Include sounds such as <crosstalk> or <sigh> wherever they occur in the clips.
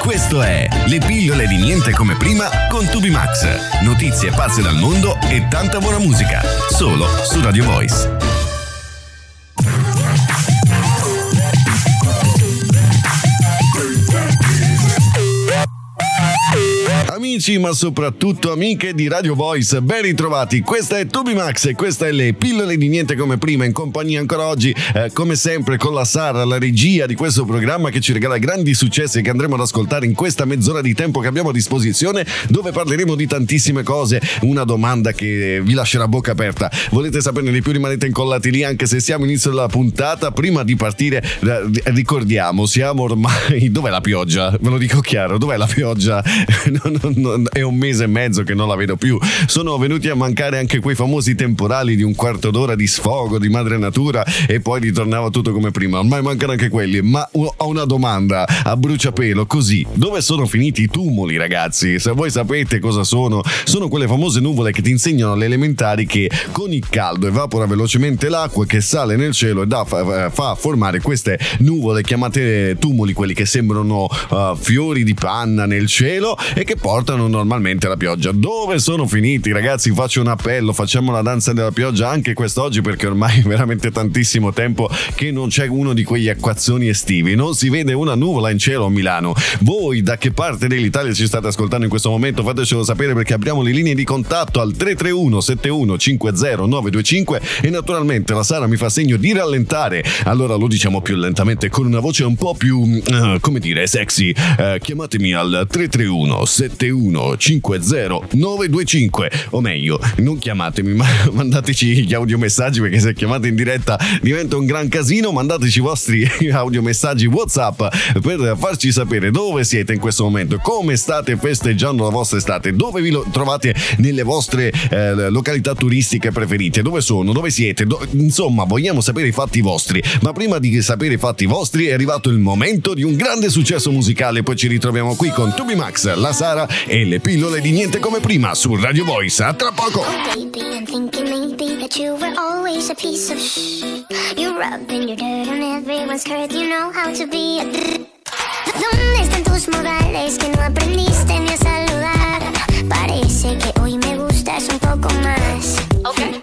Questo è Le pillole di niente come prima con Tubi Max. Notizie pazze dal mondo e tanta buona musica. Solo su Radio Voice. Amici, ma soprattutto amiche di Radio Voice, ben ritrovati. Questa è Tubi Max e questa è le pillole di niente come prima. In compagnia ancora oggi, eh, come sempre, con la Sara, la regia di questo programma che ci regala grandi successi che andremo ad ascoltare in questa mezz'ora di tempo che abbiamo a disposizione, dove parleremo di tantissime cose. Una domanda che vi lascerà bocca aperta. Volete saperne di più? Rimanete incollati lì, anche se siamo inizio della puntata. Prima di partire, eh, ricordiamo, siamo ormai. <laughs> Dov'è la pioggia? Ve lo dico chiaro, dov'è la pioggia? <laughs> non, non, non, è un mese e mezzo che non la vedo più. Sono venuti a mancare anche quei famosi temporali di un quarto d'ora di sfogo di madre natura e poi ritornava tutto come prima. Ormai mancano anche quelli. Ma ho una domanda a bruciapelo così. Dove sono finiti i tumuli, ragazzi? Se voi sapete cosa sono, sono quelle famose nuvole che ti insegnano alle elementari che con il caldo evapora velocemente l'acqua che sale nel cielo e da, fa, fa formare queste nuvole chiamate tumuli, quelli che sembrano uh, fiori di panna nel cielo e che portano normalmente la pioggia. Dove sono finiti, ragazzi? Faccio un appello, facciamo la danza della pioggia anche quest'oggi perché ormai è veramente tantissimo tempo che non c'è uno di quegli acquazzoni estivi. Non si vede una nuvola in cielo a Milano. Voi da che parte dell'Italia ci state ascoltando in questo momento? Fatecelo sapere perché apriamo le linee di contatto al 331 71 50 925 e naturalmente la Sara mi fa segno di rallentare. Allora lo diciamo più lentamente con una voce un po' più, uh, come dire, sexy. Uh, chiamatemi al 331 71 50 925 o meglio non chiamatemi ma <laughs> mandateci gli audiomessaggi perché se chiamate in diretta diventa un gran casino. Mandateci i vostri <laughs> audiomessaggi whatsapp per farci sapere dove siete in questo momento come state festeggiando la vostra estate dove vi trovate nelle vostre eh, località turistiche preferite dove sono dove siete Do- insomma vogliamo sapere i fatti vostri. Ma prima di sapere i fatti vostri è arrivato il momento di un grande successo musicale. Poi ci ritroviamo qui con Tubi Max la Sara e le pillole di niente come prima su Radio Voice. A tra poco! Oh, baby, I'm thinking maybe that you were always a piece of shh. You rubbing your dirt on everyone's skirt, you know how to be a ¿Dónde están tus modales que no aprendiste ni a saludar? Parece que hoy me gustas un poco más. Okay.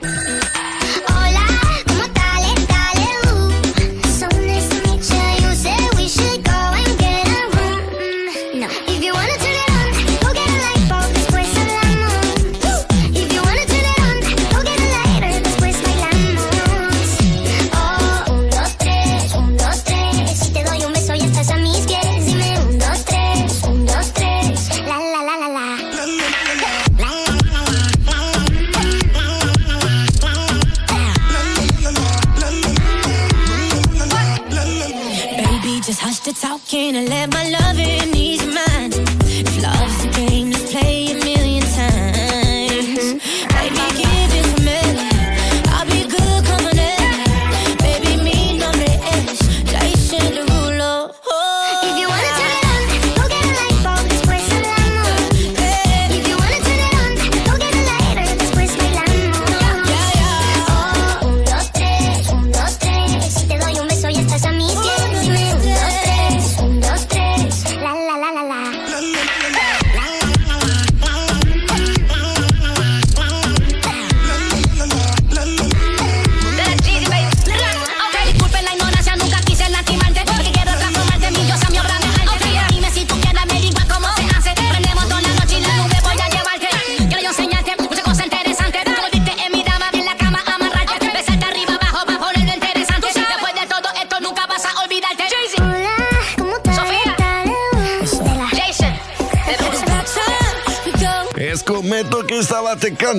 Can I let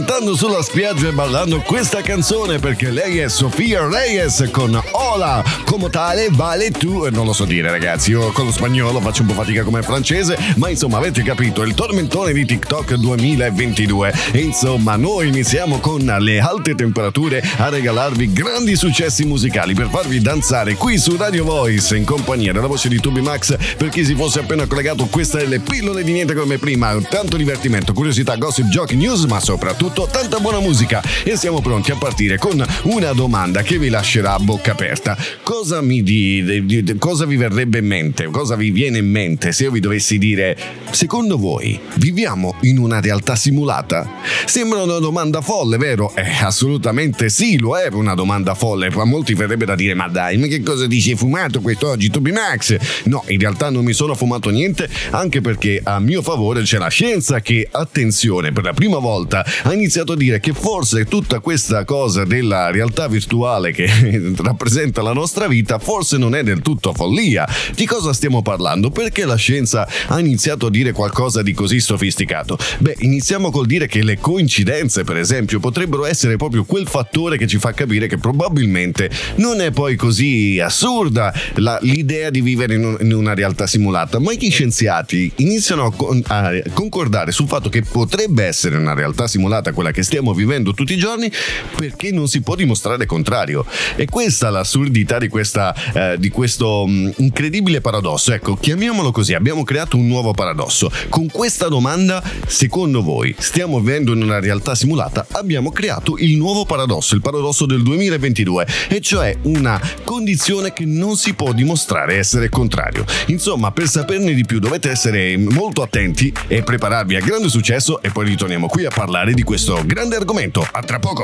cantando. Cantando sulla spiaggia e ballando questa canzone perché lei è Sofia Reyes con Ola, come tale vale tu, non lo so dire ragazzi, io con lo spagnolo faccio un po' fatica come francese, ma insomma avete capito, il tormentone di TikTok 2022 e insomma noi iniziamo con le alte temperature a regalarvi grandi successi musicali per farvi danzare qui su Radio Voice in compagnia della voce di Tubi Max per chi si fosse appena collegato queste le pillole di niente come prima, tanto divertimento, curiosità, gossip, giochi, news, ma soprattutto tanta buona musica. E siamo pronti a partire con una domanda che vi lascerà a bocca aperta. Cosa mi di, cosa vi verrebbe in mente? Cosa vi viene in mente se io vi dovessi dire, secondo voi viviamo in una realtà simulata? Sembra una domanda folle, vero? Eh, assolutamente sì, lo è una domanda folle. Ma molti verrebbe da dire, ma dai, ma che cosa dici? Hai fumato quest'oggi, Toby Max? No, in realtà non mi sono fumato niente, anche perché a mio favore c'è la scienza che, attenzione, per la prima volta ha iniziato a dire che forse tutta questa cosa della realtà virtuale che <laughs> rappresenta la nostra vita forse non è del tutto follia. Di cosa stiamo parlando? Perché la scienza ha iniziato a dire qualcosa di così sofisticato? Beh, iniziamo col dire che le coincidenze, per esempio, potrebbero essere proprio quel fattore che ci fa capire che probabilmente non è poi così assurda la, l'idea di vivere in, un, in, una realtà simulata, ma gli scienziati iniziano a, con, a concordare sul fatto che potrebbe essere una realtà simulata quella che stiamo vivendo tutti i giorni perché non si può dimostrare contrario. E questa è l'assurdità di, questa, eh, di questo um, incredibile paradosso. Ecco, chiamiamolo così, abbiamo creato un nuovo paradosso. Con questa domanda, secondo voi, stiamo vivendo in una realtà simulata? Abbiamo creato il nuovo paradosso, il paradosso del 2022, e cioè una condizione che non si può dimostrare essere contrario. Insomma, per saperne di più dovete essere molto attenti e prepararvi a grande successo e poi ritorniamo qui a parlare di questo grande argomento. A tra poco!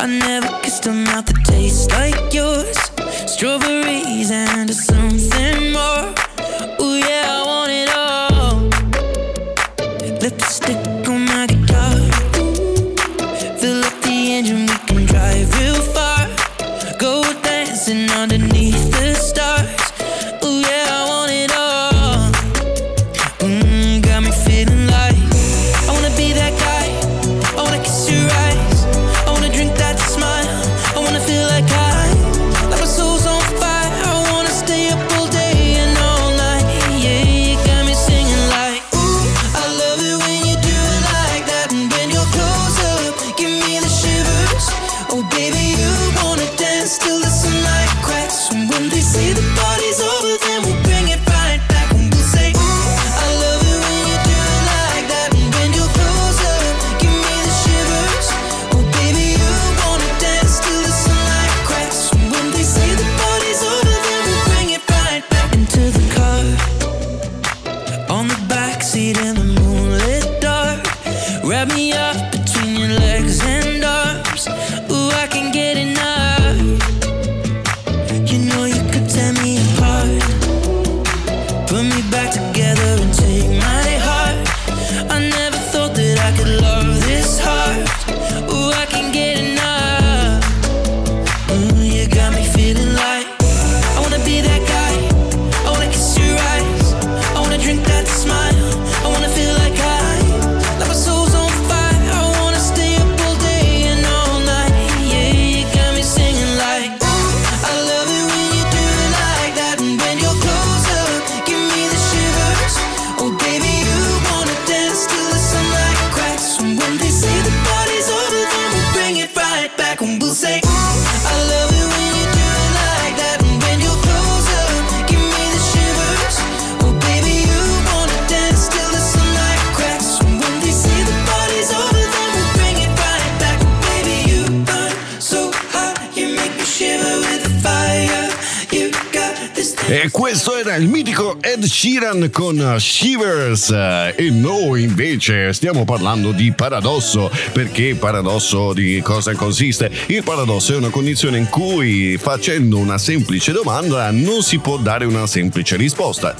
I never kissed a mouth that tastes like yours. Strawberries and something more. Ooh, yeah, I want it all. Lipstick el mítico Sheeran con Shivers e noi invece stiamo parlando di paradosso perché paradosso di cosa consiste? Il paradosso è una condizione in cui facendo una semplice domanda non si può dare una semplice risposta.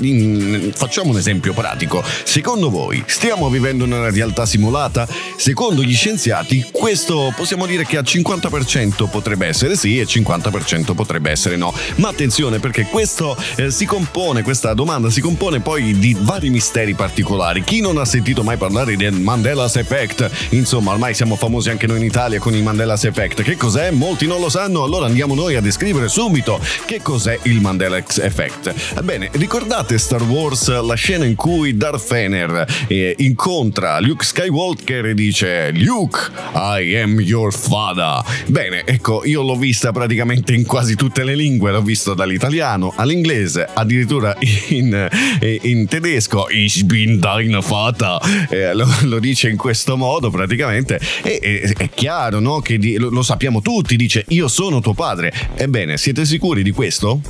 facciamo un esempio pratico. Secondo voi stiamo vivendo una realtà simulata? Secondo gli scienziati questo possiamo dire che al 50% potrebbe essere sì e 50% potrebbe essere no. Ma attenzione perché questo eh, si compone, questa domanda si compone poi di vari misteri particolari. Chi non ha sentito mai parlare del Mandela's Effect? Insomma, ormai siamo famosi anche noi in Italia con il Mandela's Effect. Che cos'è? Molti non lo sanno, allora andiamo noi a descrivere subito che cos'è il Mandela's Effect. Ebbene, ricordate Star Wars, la scena in cui Darth Vader eh, incontra Luke Skywalker e dice Luke, I am your father. Bene, ecco, io l'ho vista praticamente in quasi tutte le lingue, l'ho visto dall'italiano all'inglese inglese, addirittura in, <laughs> in tedesco, Ich bin deine Vater, eh, lo, lo, dice in questo modo praticamente, e, e è chiaro no, che di, lo, lo sappiamo tutti, dice io sono tuo padre. Ebbene, siete sicuri di questo?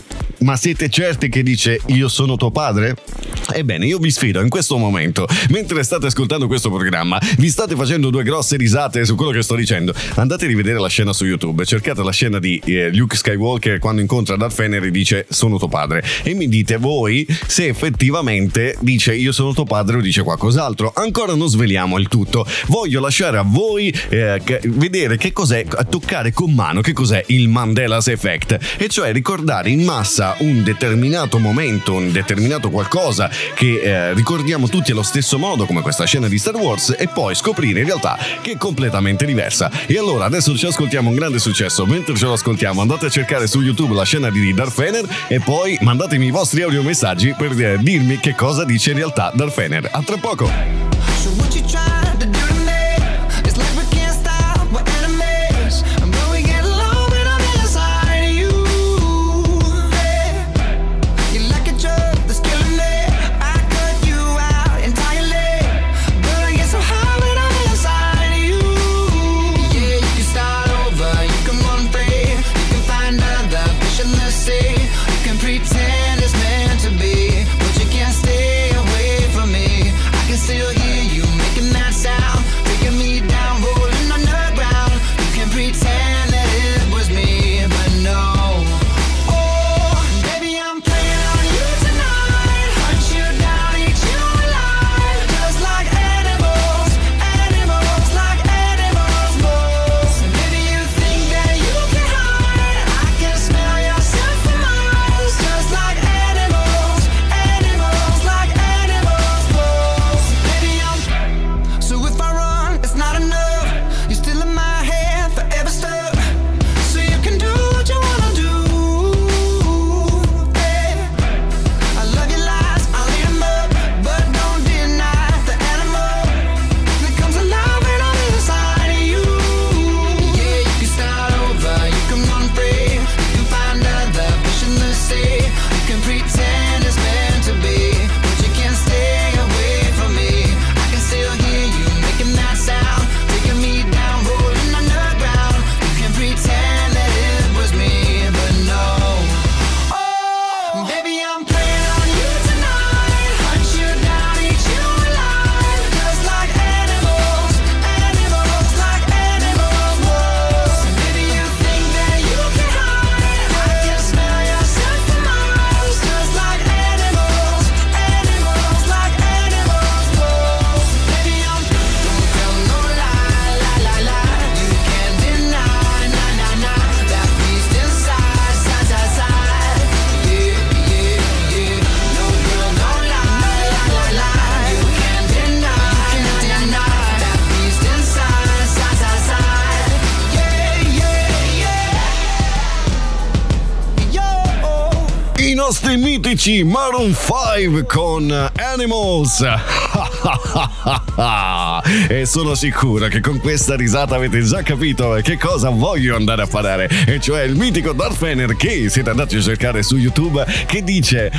Ma siete certi che dice io sono tuo padre? Ebbene, io vi sfido in questo momento, mentre state ascoltando questo programma, vi state facendo due grosse risate su quello che sto dicendo. Andate a rivedere la scena su YouTube, cercate la scena di eh, Luke Skywalker quando incontra Darth Vader e dice sono tuo padre e mi dite voi se effettivamente dice io sono tuo padre o dice qualcos'altro. Ancora non sveliamo il tutto. Voglio lasciare a voi eh, vedere che cos'è, toccare con mano che cos'è il Mandela's Effect, e cioè ricordare in massa un determinato momento, un determinato qualcosa che eh, ricordiamo tutti allo stesso modo come questa scena di Star Wars e poi scoprire in realtà che è completamente diversa. E allora adesso ci ascoltiamo un grande successo, mentre ce lo ascoltiamo andate a cercare su YouTube la scena di Darth Vader e poi mandatemi i vostri audio messaggi per eh, dirmi che cosa dice in realtà Darth Vader. A tra poco! Nostri mitici Maroon 5 con Animals. E sono sicuro che con questa risata avete già capito che cosa voglio andare a fare, e cioè il mitico Darth Vader che siete andati a cercare su YouTube che dice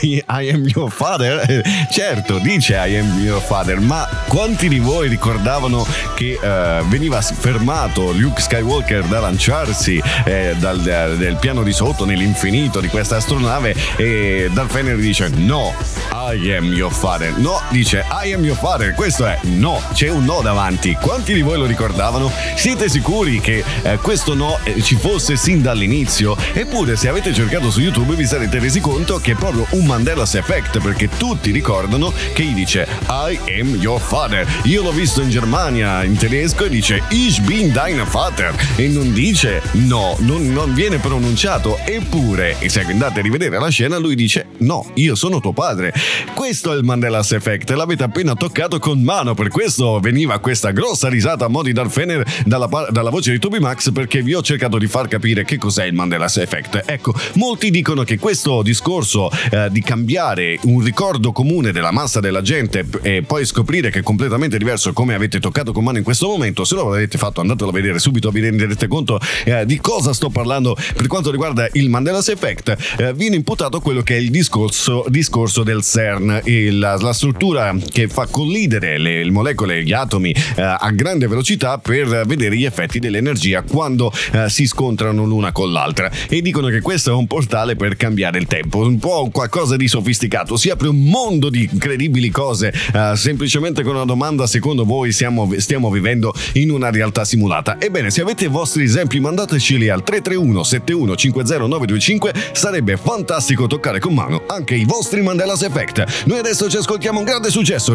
I, I am your father. Certo, dice I am your father, ma quanti di voi ricordavano che uh, veniva fermato Luke Skywalker da lanciarsi eh, dal, del piano di sotto nell'infinito di questa astronave e Darth Vader dice no, I am your father. No, dice I am your father. Questo è no, c'è un no davanti. Quanti di voi lo ricordavano? Siete sicuri che eh, questo no eh, ci fosse sin dall'inizio? Eppure, se avete cercato su YouTube, vi sarete resi conto che è proprio un Mandela's Effect perché tutti ricordano che gli dice I am your father. Io l'ho visto in Germania in tedesco e dice Ich bin dein Vater e non dice no, non, non viene pronunciato. Eppure, se andate a rivedere la scena, lui dice no, io sono tuo padre. Questo è il Mandela's Effect, l'avete appena toccato con mano. Per questo veniva questa grossa risata a mo' di Darth Fener dalla, dalla voce di Toby Max perché vi ho cercato di far capire che cos'è il Mandela's Effect. Ecco, molti dicono che questo discorso eh, di cambiare un ricordo comune della massa della gente e poi scoprire che è completamente diverso come avete toccato con mano in questo momento, se non l'avete fatto andatelo a vedere subito, vi renderete conto eh, di cosa sto parlando per quanto riguarda il Mandela's Effect. Eh, viene imputato quello che è il discorso, discorso del CERN, il, la, struttura che fa collidere le, le molecole, gli atomi eh, a grande velocità per vedere gli effetti dell'energia quando eh, si scontrano l'una con l'altra. E dicono che questo è un portale per cambiare il tempo, un po' qualcosa di sofisticato. Si apre un mondo di incredibili cose, eh, semplicemente con una domanda: secondo voi siamo, stiamo vivendo in una realtà simulata? Ebbene, se avete i vostri esempi, mandateceli al 331 7150 925. Sarebbe fantastico toccare con mano anche i vostri Mandela's Effect. Noi adesso ci ascoltiamo un grande successo,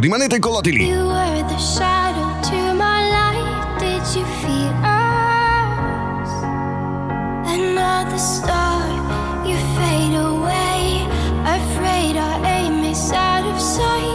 You were the shadow to my light, did you feel us? Another star, you fade away, afraid our aim is out of sight,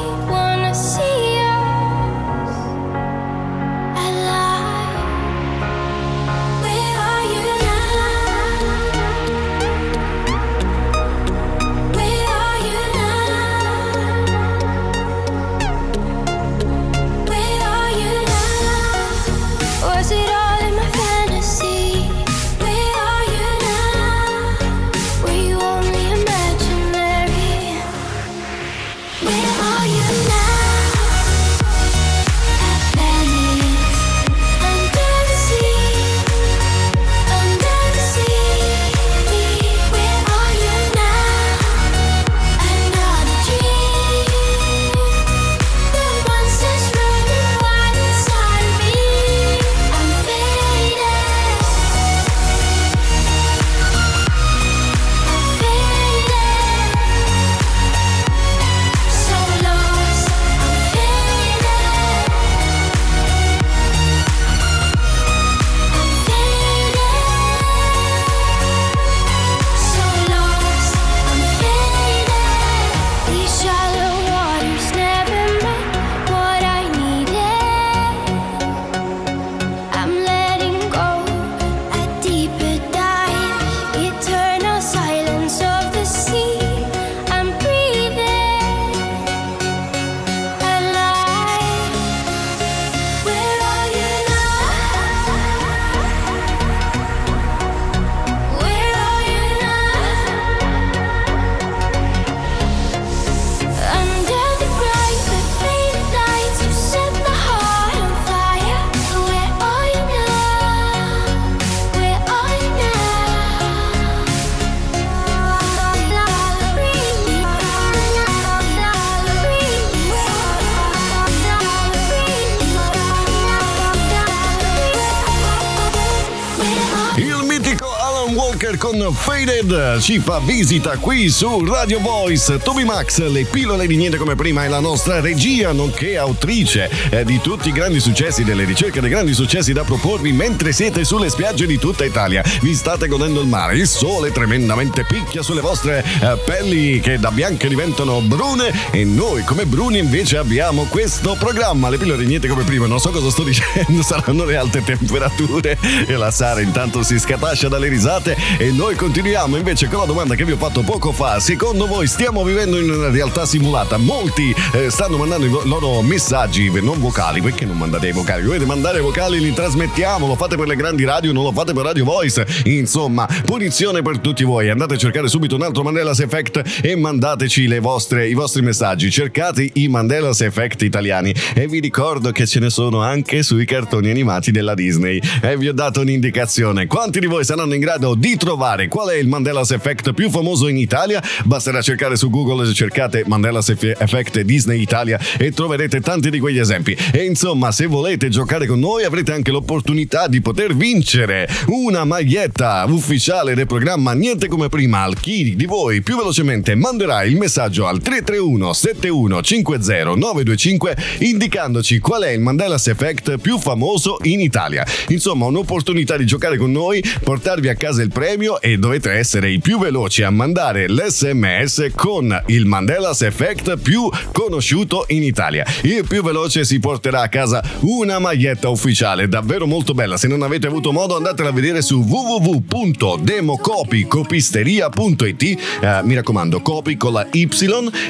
Faded ci fa visita qui su Radio Voice. Toby Max, le pillole di niente come prima, è la nostra regia, nonché autrice eh, di tutti i grandi successi, delle ricerche dei grandi successi da proporvi mentre siete sulle spiagge di tutta Italia. Vi state godendo il mare, il sole tremendamente picchia sulle vostre eh, pelli che da bianche diventano brune e noi come bruni invece abbiamo questo programma. Le pillole di niente come prima, non so cosa sto dicendo, <laughs> saranno le alte temperature e la Sara intanto si scatascia dalle risate e noi continuiamo invece con la domanda che vi ho fatto poco fa. Secondo voi stiamo vivendo in una realtà simulata? Molti eh, stanno mandando i loro messaggi, non vocali, perché non mandate i vocali? Dovete mandare i vocali, li trasmettiamo, lo fate per le grandi radio, non lo fate per Radio Voice. Insomma, punizione per tutti voi. Andate a cercare subito un altro Mandela's Effect e mandateci vostre, i vostri messaggi. Cercate i Mandela's Effect italiani e vi ricordo che ce ne sono anche sui cartoni animati della Disney. E vi ho dato un'indicazione. Quanti di voi saranno in grado di trovare qual è il Mandela's Effect più famoso in Italia? Basterà cercare su Google, cercate Mandela's Effect Disney Italia e troverete tanti di quegli esempi. E insomma, se volete giocare con noi avrete anche l'opportunità di poter vincere una maglietta ufficiale del programma Niente come prima. Al chi di voi più velocemente manderà il messaggio al 331 7150 925 indicandoci qual è il Mandela's Effect più famoso in Italia. Insomma, un'opportunità di giocare con noi, portarvi a casa il premio e dovete essere i più veloci a mandare l'SMS con il Mandela's Effect più conosciuto in Italia. Il più veloce si porterà a casa una maglietta ufficiale, davvero molto bella. Se non avete avuto modo andatela a vedere su www.democopycopisteria.it. Eh, mi raccomando, copy con la Y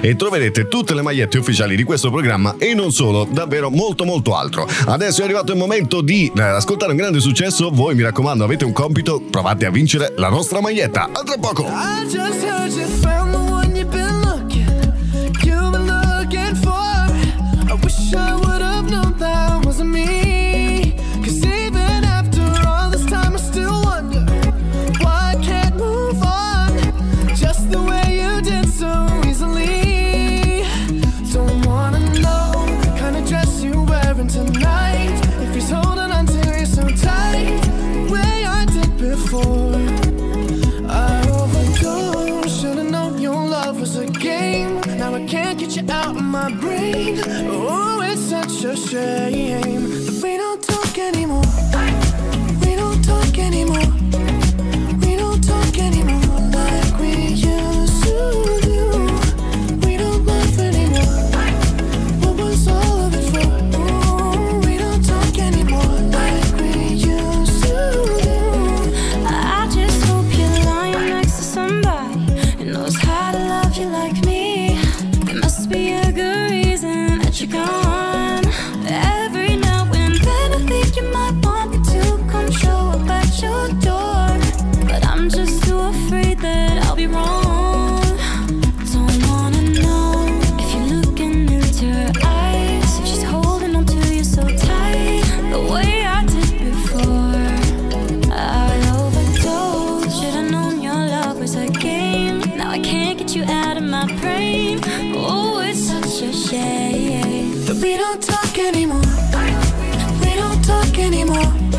e troverete tutte le magliette ufficiali di questo programma e non solo, davvero molto molto altro. Adesso è arrivato il momento di eh, ascoltare un grande successo. Voi mi raccomando, avete un compito, provate a vincere la nostra maglietta. A tra poco! We don't talk anymore. We don't talk anymore.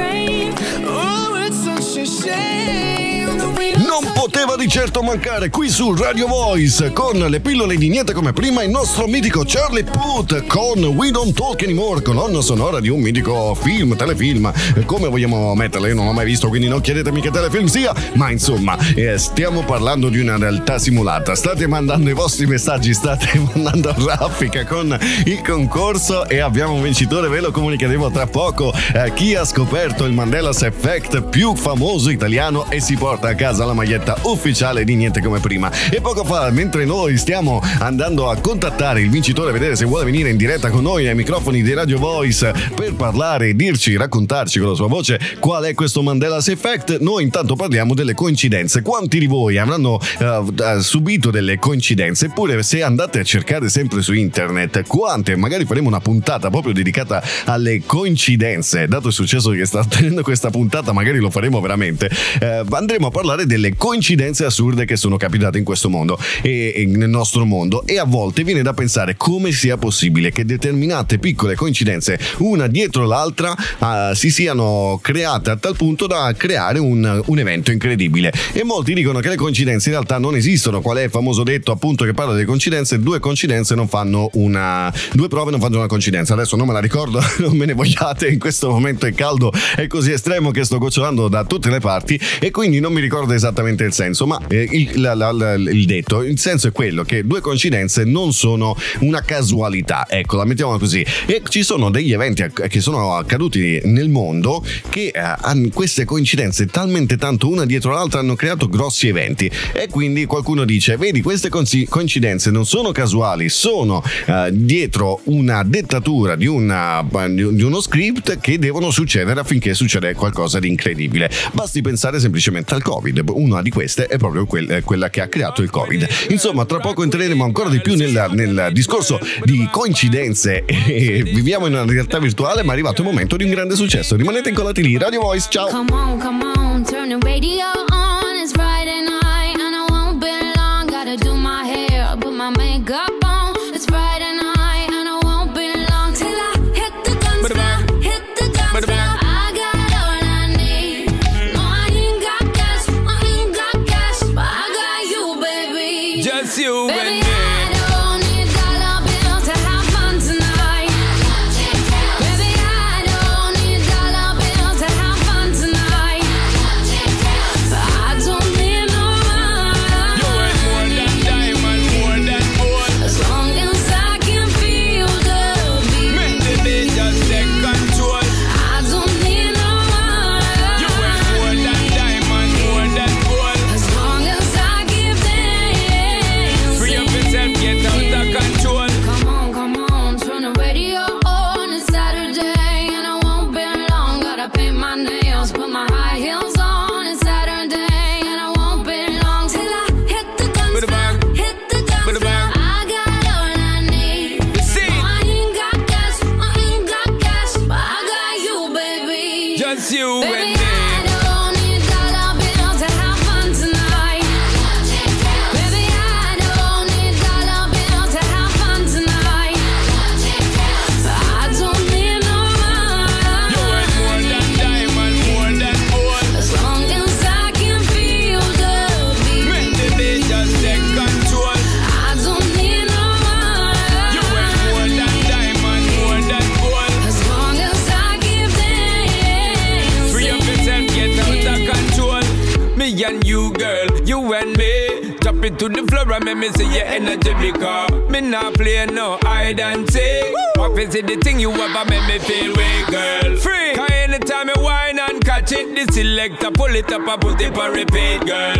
afraid certo mancare qui su Radio Voice con le pillole di niente come prima il nostro mitico Charlie Puth con We Don't Talk Anymore, colonna sonora di un mitico film, telefilm, come vogliamo metterla? Io non l'ho mai visto, quindi non chiedetemi che telefilm sia, ma insomma, eh, stiamo parlando di una realtà simulata. State mandando i vostri messaggi, state <laughs> mandando raffica con il concorso e abbiamo un vincitore, ve lo comunicheremo tra poco. Eh, chi ha scoperto il Mandela's Effect più famoso italiano e si porta a casa la maglietta ufficiale di Niente come prima. E poco fa, mentre noi stiamo andando a contattare il vincitore, vedere se vuole venire in diretta con noi ai microfoni di Radio Voice per parlare, dirci, raccontarci con la sua voce qual è questo Mandela's Effect, noi intanto parliamo delle coincidenze. Quanti di voi avranno uh, subito delle coincidenze? Eppure se andate a cercare sempre su internet, quante? Magari faremo una puntata proprio dedicata alle coincidenze. Dato il successo che sta <laughs> ottenendo questa puntata, magari lo faremo veramente. Uh, andremo a parlare delle coincidenze assurde che sono capitate in questo mondo e, e nel nostro mondo. E a volte viene da pensare come sia possibile che determinate piccole coincidenze una dietro l'altra uh, si siano create a tal punto da creare un, un, evento incredibile. E molti dicono che le coincidenze in realtà non esistono. Qual è il famoso detto appunto che parla delle coincidenze? Due coincidenze non fanno una due prove non fanno una coincidenza. Adesso non me la ricordo <laughs> non me ne vogliate. In questo momento è caldo è così estremo che sto gocciolando da tutte le parti e quindi non mi ricordo esattamente il senso, ma eh, il, la- la- la- il detto, il senso è quello che due coincidenze non sono una casualità, ecco, la mettiamo così. E ci sono degli eventi che sono accaduti nel mondo che eh, queste coincidenze talmente tanto una dietro l'altra hanno creato grossi eventi e quindi qualcuno dice, vedi, queste consi- coincidenze non sono casuali, sono eh, dietro una dettatura di, una- di uno script che devono succedere affinché succeda qualcosa di incredibile. Basti pensare semplicemente al Covid, una di queste è proprio quel- quella che ha creato il Covid. Insomma, tra poco entreremo ancora di più nel, nel discorso di coincidenze <laughs> e viviamo in una realtà virtuale, ma è arrivato il momento di un grande successo. Rimanete incollati lì, Radio Voice, ciao! Come on, come on, turn the radio on. The floor and make me see your energy because me not play no hide and seek. What is it the thing you ever make me feel way, girl? Free. Cause anytime you whine and catch it, the selector pull it up and put it for repeat, girl.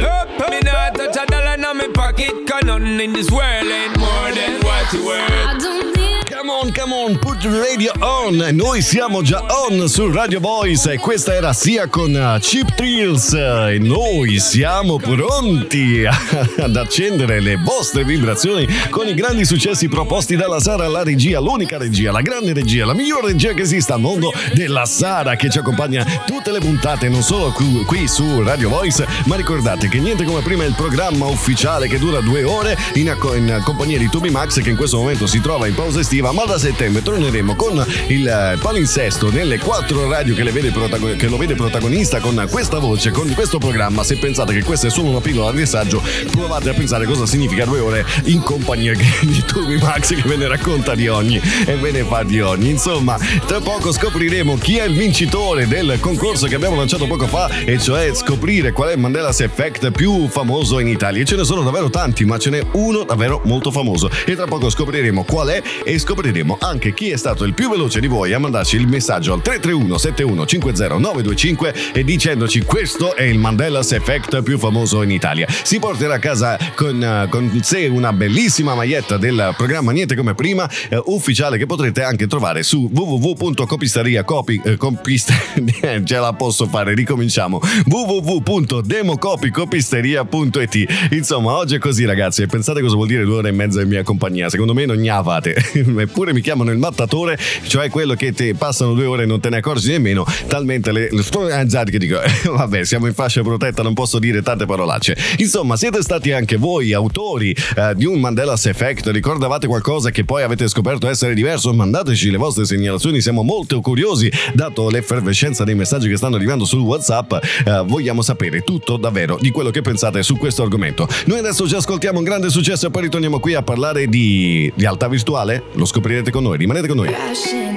Me not touch a dollar in my pocket, cause nothing in this world ain't more than what you worth. Come on, come on, put the radio on. Noi siamo già on su Radio Voice e questa era sia con uh, Chip Thrills e noi siamo pronti <laughs> ad accendere le vostre vibrazioni con i grandi successi proposti dalla Sara, la regia, l'unica regia, la grande regia, la migliore regia che esista al mondo della Sara che ci accompagna tutte le puntate, non solo qui, su Radio Voice, ma ricordate che niente come prima è il programma ufficiale che dura due ore in, in compagnia di Toby Max che in questo momento si trova in pausa estiva, ma da settembre torneremo con il palinsesto nelle quattro radio che, protago- che lo vede protagonista con questa voce, con questo programma. Se pensate che questa è solo una pillola di assaggio, provate a pensare cosa significa due ore in compagnia <laughs> di Toby Max che ve ne racconta di ogni e ve ne fa di ogni. Insomma, tra poco scopriremo chi è il vincitore del concorso che abbiamo lanciato poco fa, e cioè scoprire qual è il Mandela's Effect più famoso in Italia. E ce ne sono davvero tanti, ma ce n'è uno davvero molto famoso. E tra poco scopriremo qual è e scopriremo anche chi è stato il più veloce di voi a mandarci il messaggio al 331 71 50 925 e dicendoci questo è il Mandela's Effect più famoso in Italia. Si porterà a casa con, eh, con sé una bellissima maglietta del programma Niente come prima, eh, ufficiale che potrete anche trovare su www.copistariacopi eh, <laughs> ce la posso fare, ricominciamo. www.democopicopisteria.it Insomma, oggi è così ragazzi e pensate cosa vuol dire due ore e mezza in mia compagnia, secondo me non fate <laughs> eppure mi chiamano il mattatore, cioè quello che ti passano due ore e non te ne accorgi nemmeno, talmente le, le che dico, <laughs> vabbè siamo in fascia protetta, non posso dire tante parolacce. Insomma, siete stati anche voi autori eh, di un Mandela's Effect, ricordavate qualcosa che poi avete scoperto essere diverso? Mandateci le vostre segnalazioni, siamo molto curiosi, dato l'effervescenza dei messaggi che stanno arrivando sul WhatsApp, eh, vogliamo sapere tutto davvero di quello che pensate su questo argomento. Noi adesso ci ascoltiamo un grande successo e poi ritorniamo qui a parlare di realtà virtuale, lo scoprirete con noi, rimanete con.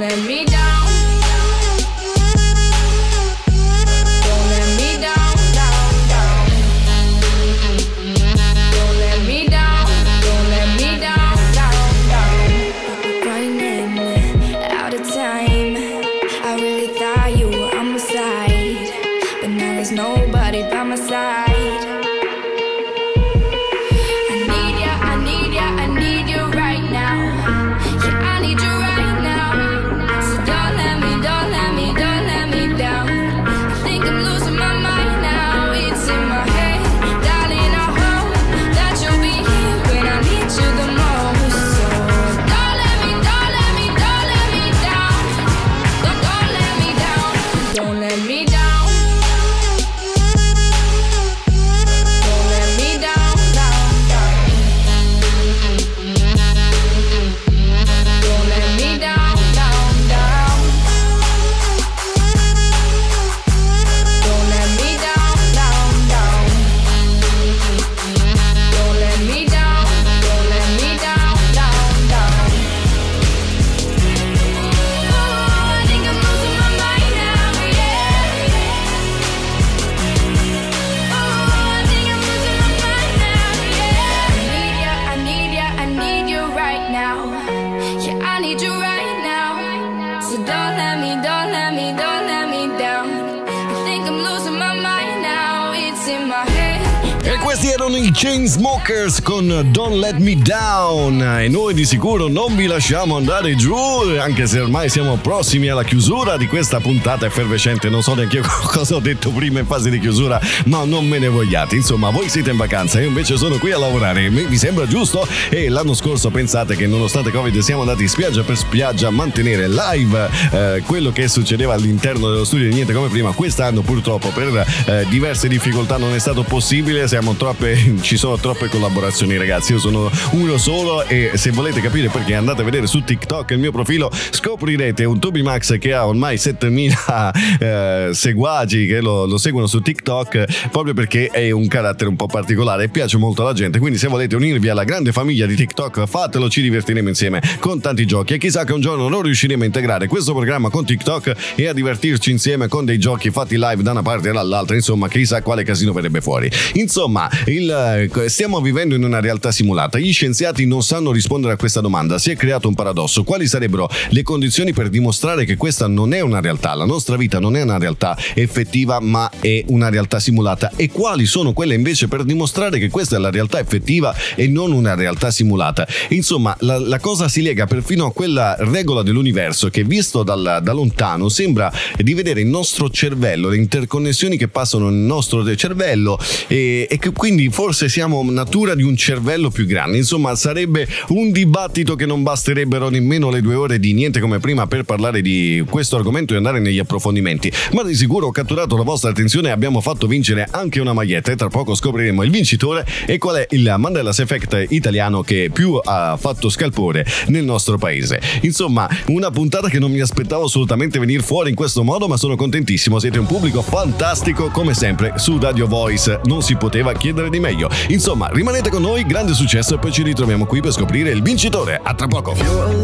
let me down. Chainsmokers con Don't Let Me Down. E noi di sicuro non vi lasciamo andare giù anche se ormai siamo prossimi alla chiusura di questa puntata effervescente. Non so neanche io <laughs> cosa ho detto prima in fase di chiusura ma non me ne vogliate. Insomma voi siete in vacanza io invece sono qui a lavorare. Mi sembra giusto? E l'anno scorso pensate che nonostante Covid siamo andati spiaggia per spiaggia a mantenere live eh, quello che succedeva all'interno dello studio di niente come prima quest'anno purtroppo per eh, diverse difficoltà non è stato possibile. Siamo troppe ci sono troppe collaborazioni ragazzi. Io sono uno solo e se volete capire perché andate a vedere su TikTok il mio profilo scoprirete un Toby Max che ha ormai 7000 eh, seguaci che lo, lo seguono su TikTok proprio perché è un carattere un po' particolare e piace molto alla gente. Quindi se volete unirvi alla grande famiglia di TikTok fatelo ci divertiremo insieme con tanti giochi. E chissà che un giorno non riusciremo a integrare questo programma con TikTok e a divertirci insieme con dei giochi fatti live da una parte e dall'altra. Insomma chissà quale casino verrebbe fuori. Insomma il, eh, stiamo vivendo in una realtà simulata. Gli scienziati non sanno rispondere a questa domanda. Si è creato un paradosso. Quali sarebbero le condizioni per dimostrare che questa non è una realtà? La nostra vita non è una realtà effettiva ma è una realtà simulata. E quali sono quelle invece per dimostrare che questa è la realtà effettiva e non una realtà simulata? Insomma la, la cosa si lega perfino a quella regola dell'universo che visto dal- da lontano sembra di vedere il nostro cervello le interconnessioni che passano nel nostro cervello e, e che quindi forse siamo natura di un cervello più grande. Insomma sarebbe un dibattito che non basterebbero nemmeno le due ore di niente come prima per parlare di questo argomento e andare negli approfondimenti. Ma di sicuro ho catturato la vostra attenzione e abbiamo fatto vincere anche una maglietta. E tra poco scopriremo il vincitore e qual è il Mandela's Effect italiano che più ha fatto scalpore nel nostro paese. Insomma una puntata che non mi aspettavo assolutamente venire fuori in questo modo ma sono contentissimo. Siete un pubblico fantastico come sempre su Radio Voice. Non si poteva chiedere di meglio. Insomma rimanete con noi grande successo e poi ci ritroviamo qui per scoprire il vincitore. A tra poco. You're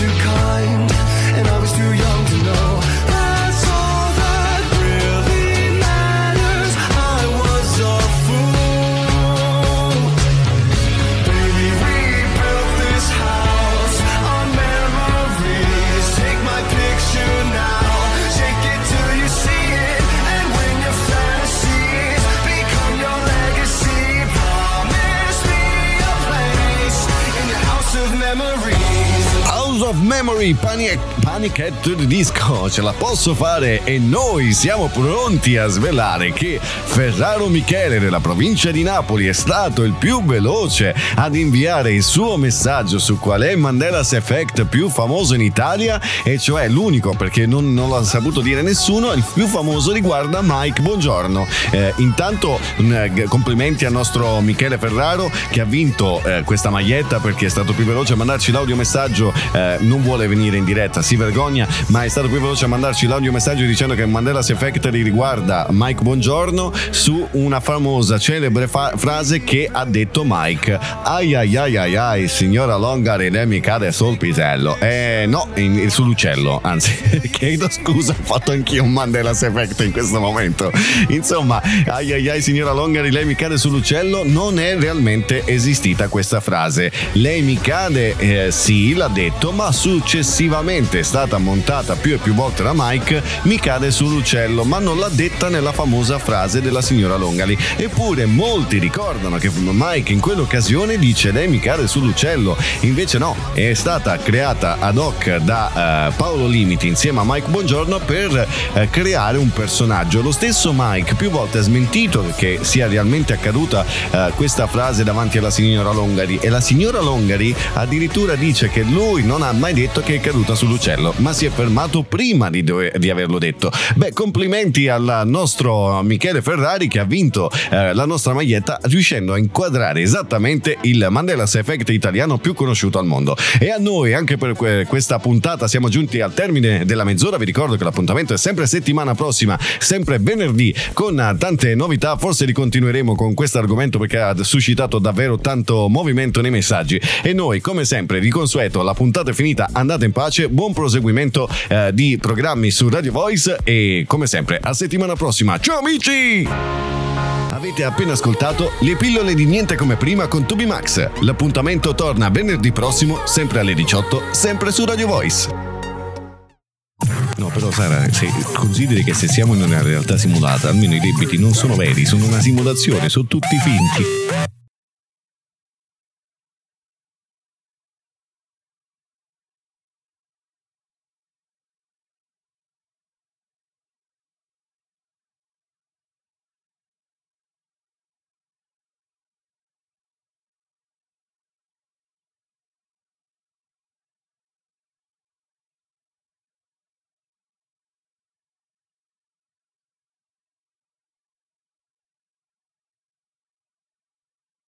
to come. Panic, at the Disco ce la posso fare e noi siamo pronti a svelare che Ferraro Michele della provincia di Napoli è stato il più veloce ad inviare il suo messaggio su qual è il Mandela's Effect più famoso in Italia e cioè l'unico perché non, non l'ha saputo dire nessuno il più famoso riguarda Mike Buongiorno Eh, intanto un, eh, complimenti al nostro Michele Ferraro che ha vinto eh, questa maglietta perché è stato più veloce a mandarci l'audiomessaggio eh, non vuole venire in diretta si vergogna ma è stato più veloce a mandarci l'audiomessaggio dicendo che Mandela's Effect riguarda Mike Buongiorno su una famosa celebre fa- frase che ha detto Mike. Ai ai ai ai ai signora Longari lei mi cade sul pisello. Eh no in- sull'uccello anzi <laughs> chiedo scusa ho fatto anch'io un Mandela's Effect in questo momento. Insomma ai ai ai signora Longari lei mi cade sull'uccello non è realmente esistita questa frase. Lei mi cade eh, sì l'ha detto ma successivamente è stata montata più e più volte da Mike, mi cade sull'uccello, ma non l'ha detta nella famosa frase della signora Longali. Eppure molti ricordano che Mike in quell'occasione dice lei mi cade sull'uccello, invece no, è stata creata ad hoc da eh, Paolo Limiti insieme a Mike Buongiorno per eh, creare un personaggio. Lo stesso Mike più volte ha smentito che sia realmente accaduta eh, questa frase davanti alla signora Longari e la signora Longari addirittura dice che lui non ha mai detto che è caduta sull'uccello, ma si è fermato prima di, dove- di averlo detto. Beh, complimenti al nostro Michele Ferrari che ha vinto eh, la nostra maglietta riuscendo a inquadrare esattamente il Mandela's Effect italiano più conosciuto al mondo. E a noi anche per que- questa puntata siamo giunti al termine della mezz'ora, vi ricordo che l'appuntamento è sempre settimana prossima, sempre venerdì con tante novità, forse ricontinueremo con questo argomento perché ha suscitato davvero tanto movimento nei messaggi. E noi come sempre di consueto la puntata è finita, andate in pace, buon proseguimento eh, di programmi su Radio Voice e come sempre a settimana prossima, ciao amici! Avete appena ascoltato le pillole di niente come prima con Tubi Max. L'appuntamento torna venerdì prossimo, sempre alle 18, sempre su Radio Voice. No, però Sara, se consideri che se siamo in una realtà simulata, almeno i debiti non sono veri, sono una simulazione, sono tutti finti.